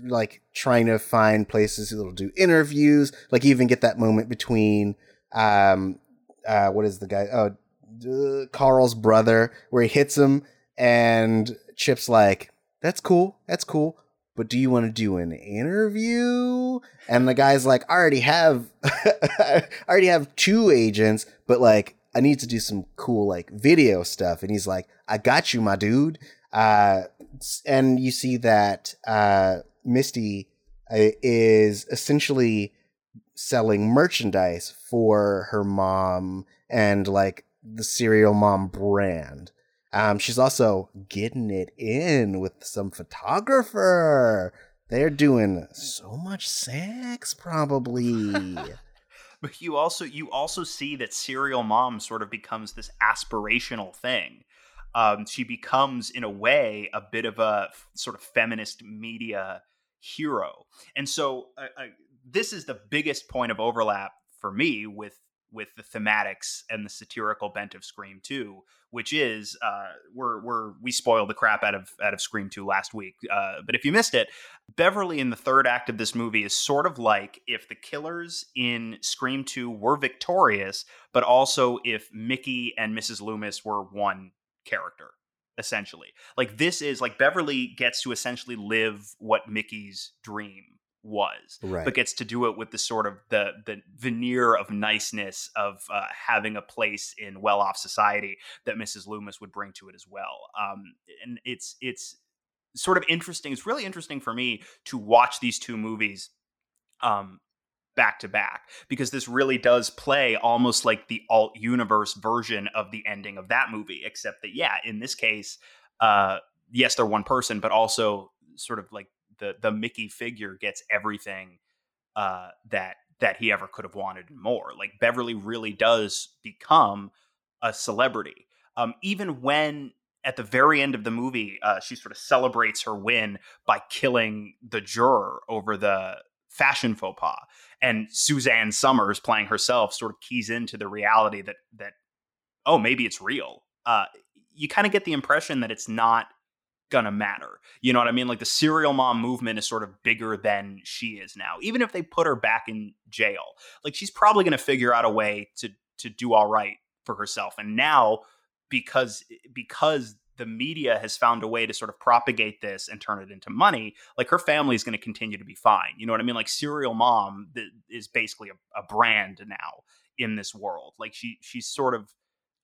like trying to find places that'll do interviews. Like even get that moment between um, uh, what is the guy? Oh, uh, Carl's brother where he hits him and Chip's like, that's cool. That's cool. But do you want to do an interview? And the guy's like, I already have, I already have two agents, but like, I need to do some cool like video stuff. And he's like, I got you, my dude. Uh, and you see that uh, Misty uh, is essentially selling merchandise for her mom and like the serial mom brand. Um, she's also getting it in with some photographer. They're doing so much sex, probably. but you also you also see that serial mom sort of becomes this aspirational thing. Um, she becomes, in a way, a bit of a f- sort of feminist media hero, and so uh, uh, this is the biggest point of overlap for me with with the thematics and the satirical bent of Scream 2, which is uh, we're we're we spoiled the crap out of out of Scream 2 last week. Uh, but if you missed it, Beverly in the third act of this movie is sort of like if the killers in Scream 2 were victorious, but also if Mickey and Mrs. Loomis were one character essentially. Like this is like Beverly gets to essentially live what Mickey's dream was, Right. but gets to do it with the sort of the the veneer of niceness of uh, having a place in well off society that Mrs. Loomis would bring to it as well. Um, and it's it's sort of interesting. It's really interesting for me to watch these two movies. Um, back to back because this really does play almost like the alt universe version of the ending of that movie except that yeah in this case uh yes they're one person but also sort of like the the mickey figure gets everything uh that that he ever could have wanted and more like beverly really does become a celebrity um even when at the very end of the movie uh she sort of celebrates her win by killing the juror over the fashion faux pas and Suzanne Somers playing herself sort of keys into the reality that that oh maybe it's real. Uh, you kind of get the impression that it's not gonna matter. You know what I mean? Like the serial mom movement is sort of bigger than she is now. Even if they put her back in jail, like she's probably gonna figure out a way to to do all right for herself. And now because because the media has found a way to sort of propagate this and turn it into money, like her family is going to continue to be fine. You know what I mean? Like serial mom is basically a, a brand now in this world. Like she she's sort of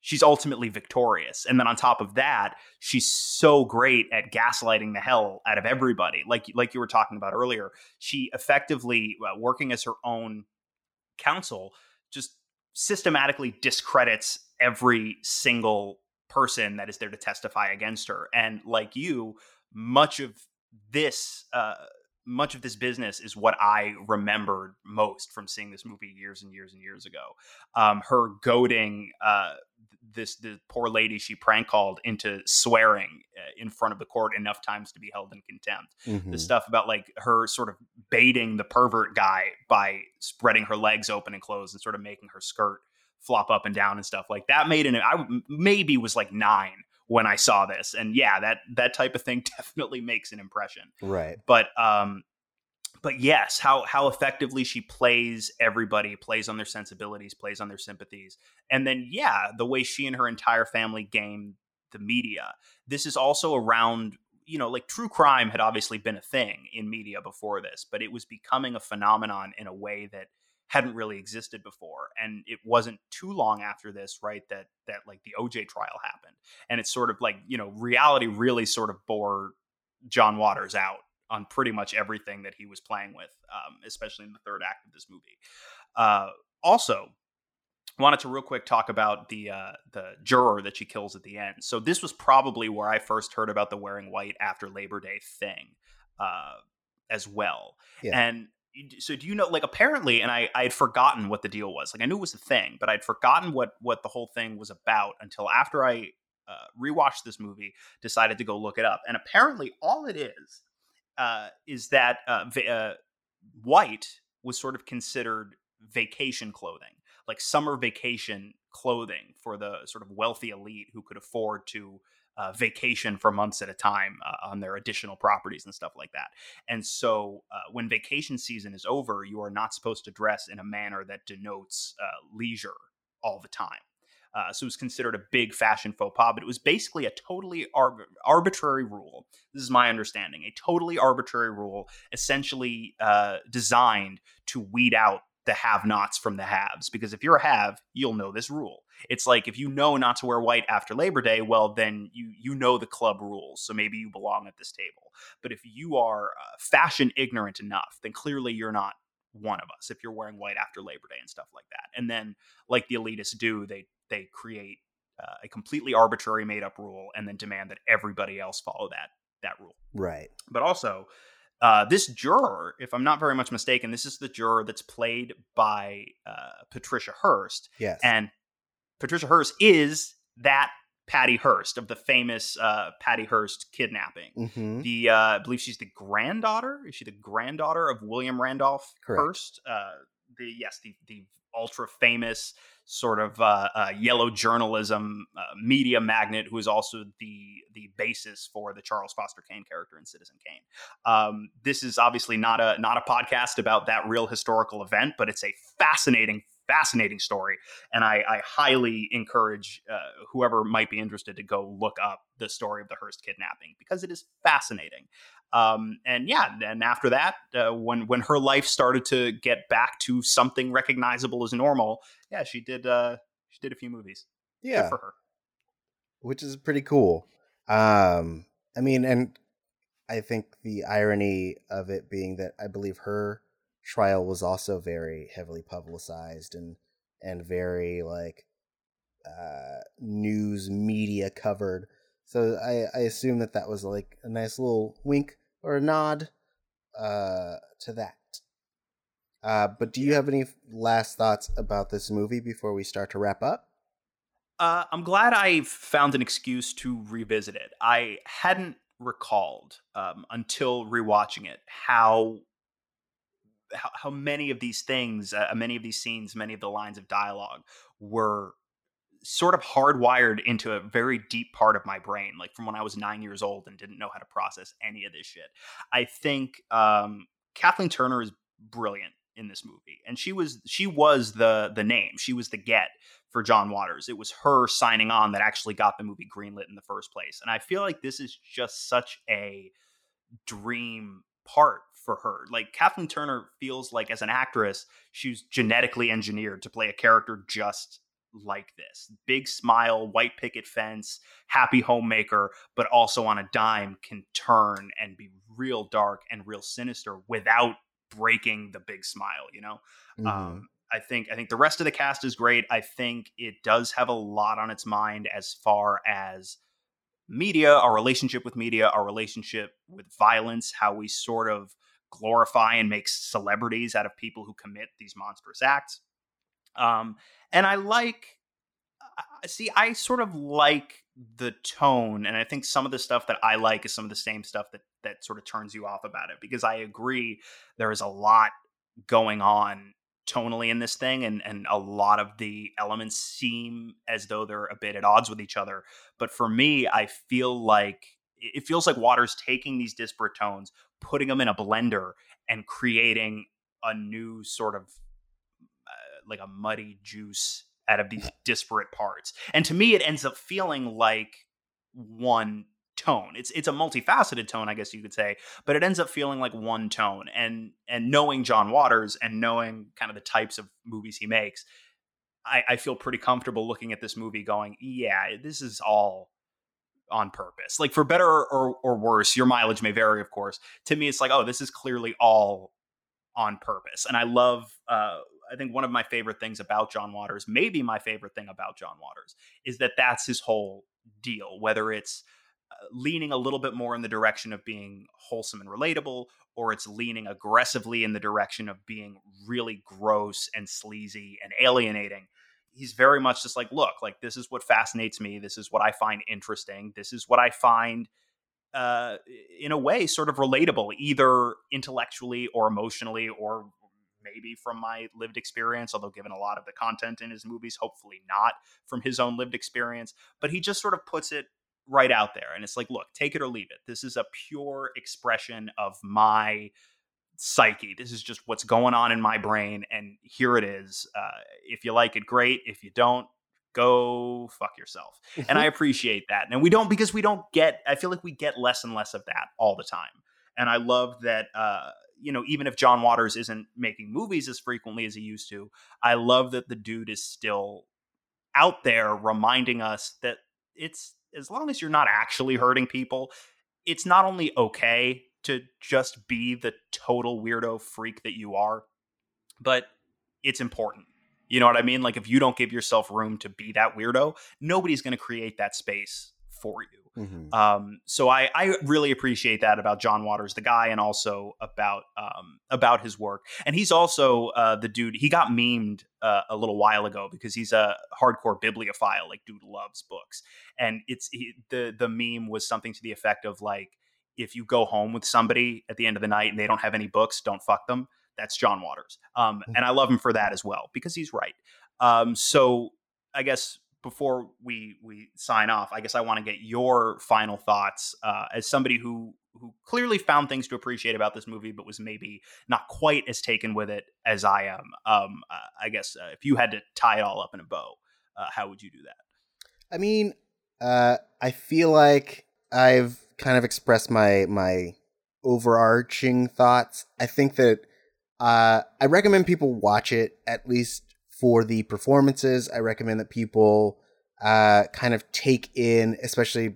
she's ultimately victorious. And then on top of that, she's so great at gaslighting the hell out of everybody. Like like you were talking about earlier, she effectively uh, working as her own counsel just systematically discredits every single person that is there to testify against her. And like you, much of this uh much of this business is what I remembered most from seeing this movie years and years and years ago. Um, her goading uh, this the poor lady she prank called into swearing uh, in front of the court enough times to be held in contempt. Mhm. The stuff about like her sort of baiting the pervert guy by spreading her legs open and closed and sort of making her skirt flop up and down and stuff like that made an I maybe was like nine when I saw this, and yeah, that that type of thing definitely makes an impression. Right. but um but yes how how effectively she plays everybody plays on their sensibilities plays on their sympathies. And then yeah the way she and her entire family game the media. This is also around you know like true crime had obviously been a thing in media before this but it was becoming a phenomenon in a way that hadn't really existed before and it wasn't too long after this right that that like the OJ trial happened and it's sort of like you know reality really sort of bore John Waters out on pretty much everything that he was playing with, um, especially in the third act of this movie. Uh, also, wanted to real quick talk about the uh, the juror that she kills at the end. So this was probably where I first heard about the wearing white after Labor Day thing, uh, as well. Yeah. And so do you know like apparently and I I had forgotten what the deal was. Like I knew it was a thing, but I'd forgotten what what the whole thing was about until after I uh, rewatched this movie, decided to go look it up. And apparently all it is uh, is that uh, va- uh, white was sort of considered vacation clothing, like summer vacation clothing for the sort of wealthy elite who could afford to uh, vacation for months at a time uh, on their additional properties and stuff like that. And so uh, when vacation season is over, you are not supposed to dress in a manner that denotes uh, leisure all the time. Uh, so it was considered a big fashion faux pas, but it was basically a totally arb- arbitrary rule. This is my understanding. A totally arbitrary rule, essentially uh, designed to weed out the have nots from the haves. Because if you're a have, you'll know this rule. It's like if you know not to wear white after Labor Day, well, then you you know the club rules. So maybe you belong at this table. But if you are uh, fashion ignorant enough, then clearly you're not one of us. If you're wearing white after Labor Day and stuff like that, and then like the elitists do, they they create uh, a completely arbitrary made up rule and then demand that everybody else follow that that rule. Right. But also, uh, this juror, if I'm not very much mistaken, this is the juror that's played by uh, Patricia Hearst, Yes. and Patricia Hearst is that Patty Hearst of the famous uh, Patty Hearst kidnapping. hmm The uh, I believe she's the granddaughter. Is she the granddaughter of William Randolph Correct. Hearst? Uh, the yes, the the ultra famous sort of uh, uh, yellow journalism uh, media magnet who is also the the basis for the Charles Foster Kane character in Citizen Kane. Um, this is obviously not a not a podcast about that real historical event, but it's a fascinating fascinating story, and I, I highly encourage uh, whoever might be interested to go look up the story of the Hearst kidnapping because it is fascinating. Um, and yeah, and after that, uh, when when her life started to get back to something recognizable as normal, yeah, she did uh, she did a few movies. Yeah, Good for her. which is pretty cool. Um, I mean, and I think the irony of it being that I believe her trial was also very heavily publicized and and very like uh news media covered so i i assume that that was like a nice little wink or a nod uh to that. Uh but do you have any last thoughts about this movie before we start to wrap up? Uh, I'm glad I found an excuse to revisit it. I hadn't recalled um, until rewatching it how how, how many of these things, uh, many of these scenes, many of the lines of dialogue were sort of hardwired into a very deep part of my brain, like from when I was nine years old and didn't know how to process any of this shit. I think um, Kathleen Turner is brilliant in this movie, and she was she was the the name, she was the get for John Waters. It was her signing on that actually got the movie greenlit in the first place, and I feel like this is just such a dream part for her. Like Kathleen Turner feels like as an actress, she's genetically engineered to play a character just like this. Big smile, white picket fence, happy homemaker, but also on a dime can turn and be real dark and real sinister without breaking the big smile, you know? Mhm. Um, I think I think the rest of the cast is great. I think it does have a lot on its mind as far as media, our relationship with media, our relationship with violence, how we sort of glorify and make celebrities out of people who commit these monstrous acts. Um, and I like, see, I sort of like the tone, and I think some of the stuff that I like is some of the same stuff that that sort of turns you off about it because I agree there is a lot going on tonally in this thing and and a lot of the elements seem as though they're a bit at odds with each other but for me i feel like it feels like water's taking these disparate tones putting them in a blender and creating a new sort of like a muddy juice out of these disparate parts. And to me it ends up feeling like one tone. It's it's a multifaceted tone i guess you could say but it ends up feeling like one tone. And and knowing john waters and knowing kind of the types of movies he makes i i feel pretty comfortable looking at this movie going yeah this is all on purpose. Like for better or or worse your mileage may vary of course. To me it's like oh this is clearly all on purpose. And i love uh I think one of my favorite things about John Waters, maybe my favorite thing about John Waters, is that that's his whole deal. Whether it's uh, leaning a little bit more in the direction of being wholesome and relatable, or it's leaning aggressively in the direction of being really gross and sleazy and alienating. He's very much just like, look, like this is what fascinates me. This is what I find interesting. This is what I find, uh, in a way, sort of relatable, either intellectually or emotionally, or maybe from my lived experience. Although, given a lot of the content in his movies, hopefully not from his own lived experience. But he just sort of puts it right out there. And it's like, look, take it or leave it. This is a pure expression of my psyche. This is just what's going on in my brain. And here it is. Uh, if you like it, great. If you don't, go fuck yourself. And I appreciate that. And we don't, because we don't get, I feel like we get less and less of that all the time. And I love that, uh, you know, even if John Waters isn't making movies as frequently as he used to, I love that the dude is still out there reminding us that it's as long as you're not actually hurting people, it's not only okay to just be the total weirdo freak that you are, but it's important. You know what I mean? Like if you don't give yourself room to be that weirdo, nobody's going to create that space for you. Mhm. Um, so I, I really appreciate that about John Waters, the guy, and also about um, about his work. And he's also uh, the dude. He got memed uh, a little while ago because he's a hardcore bibliophile. Like, dude loves books, and it's he, the the meme was something to the effect of like, if you go home with somebody at the end of the night and they don't have any books, don't fuck them. That's John Waters, um, and I love him for that as well because he's right. Um, so I guess before we we sign off, I guess I want to get your final thoughts uh, as somebody who who clearly found things to appreciate about this movie, but was maybe not quite as taken with it as I am. Um, uh, I guess uh, if you had to tie it all up in a bow, uh, how would you do that? I mean, uh, I feel like I've kind of expressed my my overarching thoughts. I think that uh, I recommend people watch it at least for the performances. I recommend that people uh, kind of take in, especially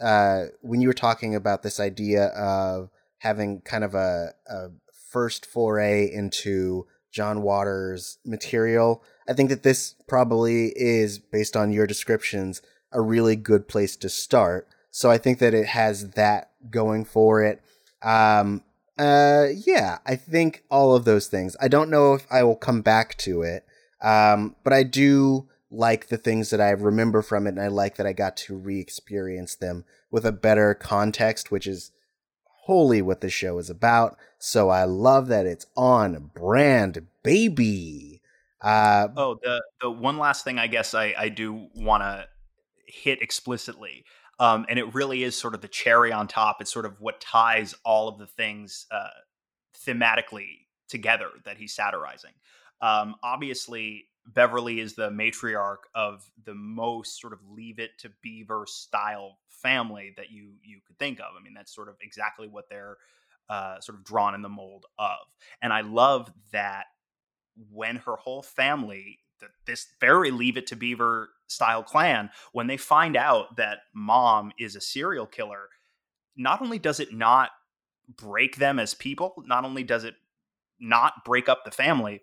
uh, when you were talking about this idea of having kind of a, a first foray into John Waters material. I think that this probably is, based on your descriptions, a really good place to start. So I think that it has that going for it. Um, uh, yeah, I think all of those things. I don't know if I will come back to it, um, but I do like the things that I remember from it, and I like that I got to re-experience them with a better context, which is wholly what the show is about. So I love that it's on brand, baby. Uh, oh, the the one last thing I guess I I do want to hit explicitly um, and it really is sort of the cherry on top. It's sort of what ties all of the things uh, thematically together that he's satirizing. Um, obviously, Beverly is the matriarch of the most sort of leave it to Beaver style family that you you could think of. I mean, that's sort of exactly what they're uh, sort of drawn in the mold of. And I love that when her whole family this very leave it to beaver style clan when they find out that mom is a serial killer not only does it not break them as people not only does it not break up the family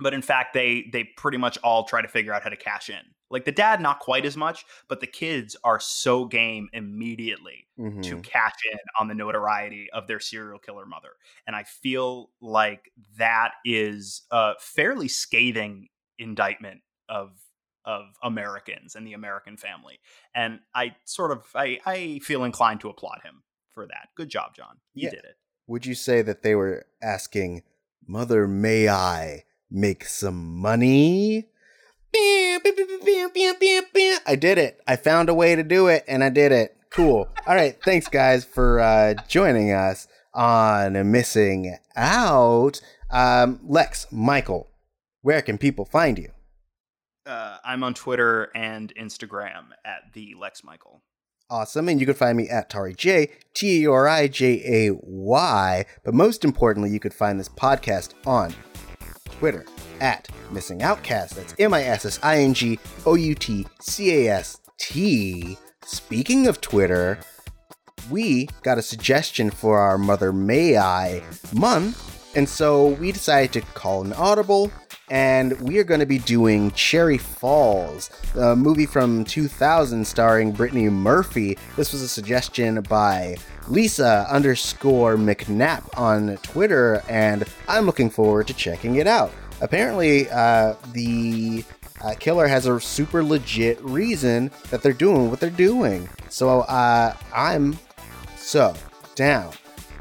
but in fact they they pretty much all try to figure out how to cash in like the dad not quite as much but the kids are so game immediately mm-hmm. to cash in on the notoriety of their serial killer mother and i feel like that is a fairly scathing indictment of of Americans and the American family. And I sort of I, I feel inclined to applaud him for that. Good job, John. You yeah. did it. Would you say that they were asking, Mother, may I make some money? I did it. I found a way to do it and I did it. Cool. All right. Thanks, guys, for uh, joining us on Missing Out. Um, Lex, Michael, where can people find you? Uh, I'm on Twitter and Instagram at the Lex Michael. Awesome. And you can find me at Tari J, T A R I J A Y. But most importantly, you could find this podcast on Twitter at Missing Outcast. That's M I S S I N G O U T C A S T. Speaking of Twitter, we got a suggestion for our Mother May I month. And so we decided to call an audible and we are going to be doing Cherry Falls, a movie from 2000 starring Brittany Murphy. This was a suggestion by Lisa underscore McNapp on Twitter, and I'm looking forward to checking it out. Apparently, uh, the uh, killer has a super legit reason that they're doing what they're doing. So uh, I'm so down.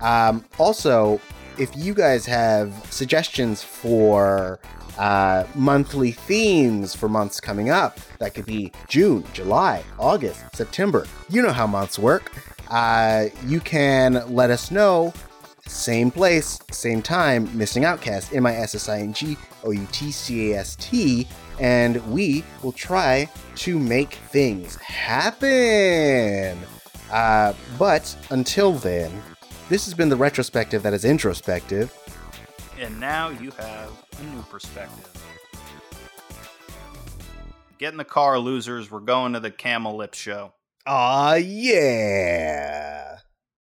Um, also, if you guys have suggestions for uh, monthly themes for months coming up. That could be June, July, August, September. You know how months work. Uh, you can let us know. Same place, same time, Missing Outcast, M I S S I N G O U T C A S T, and we will try to make things happen. Uh, but until then, this has been the retrospective that is introspective. And now you have a new perspective. Get in the car, losers. We're going to the Camel Lip Show. Aw, yeah.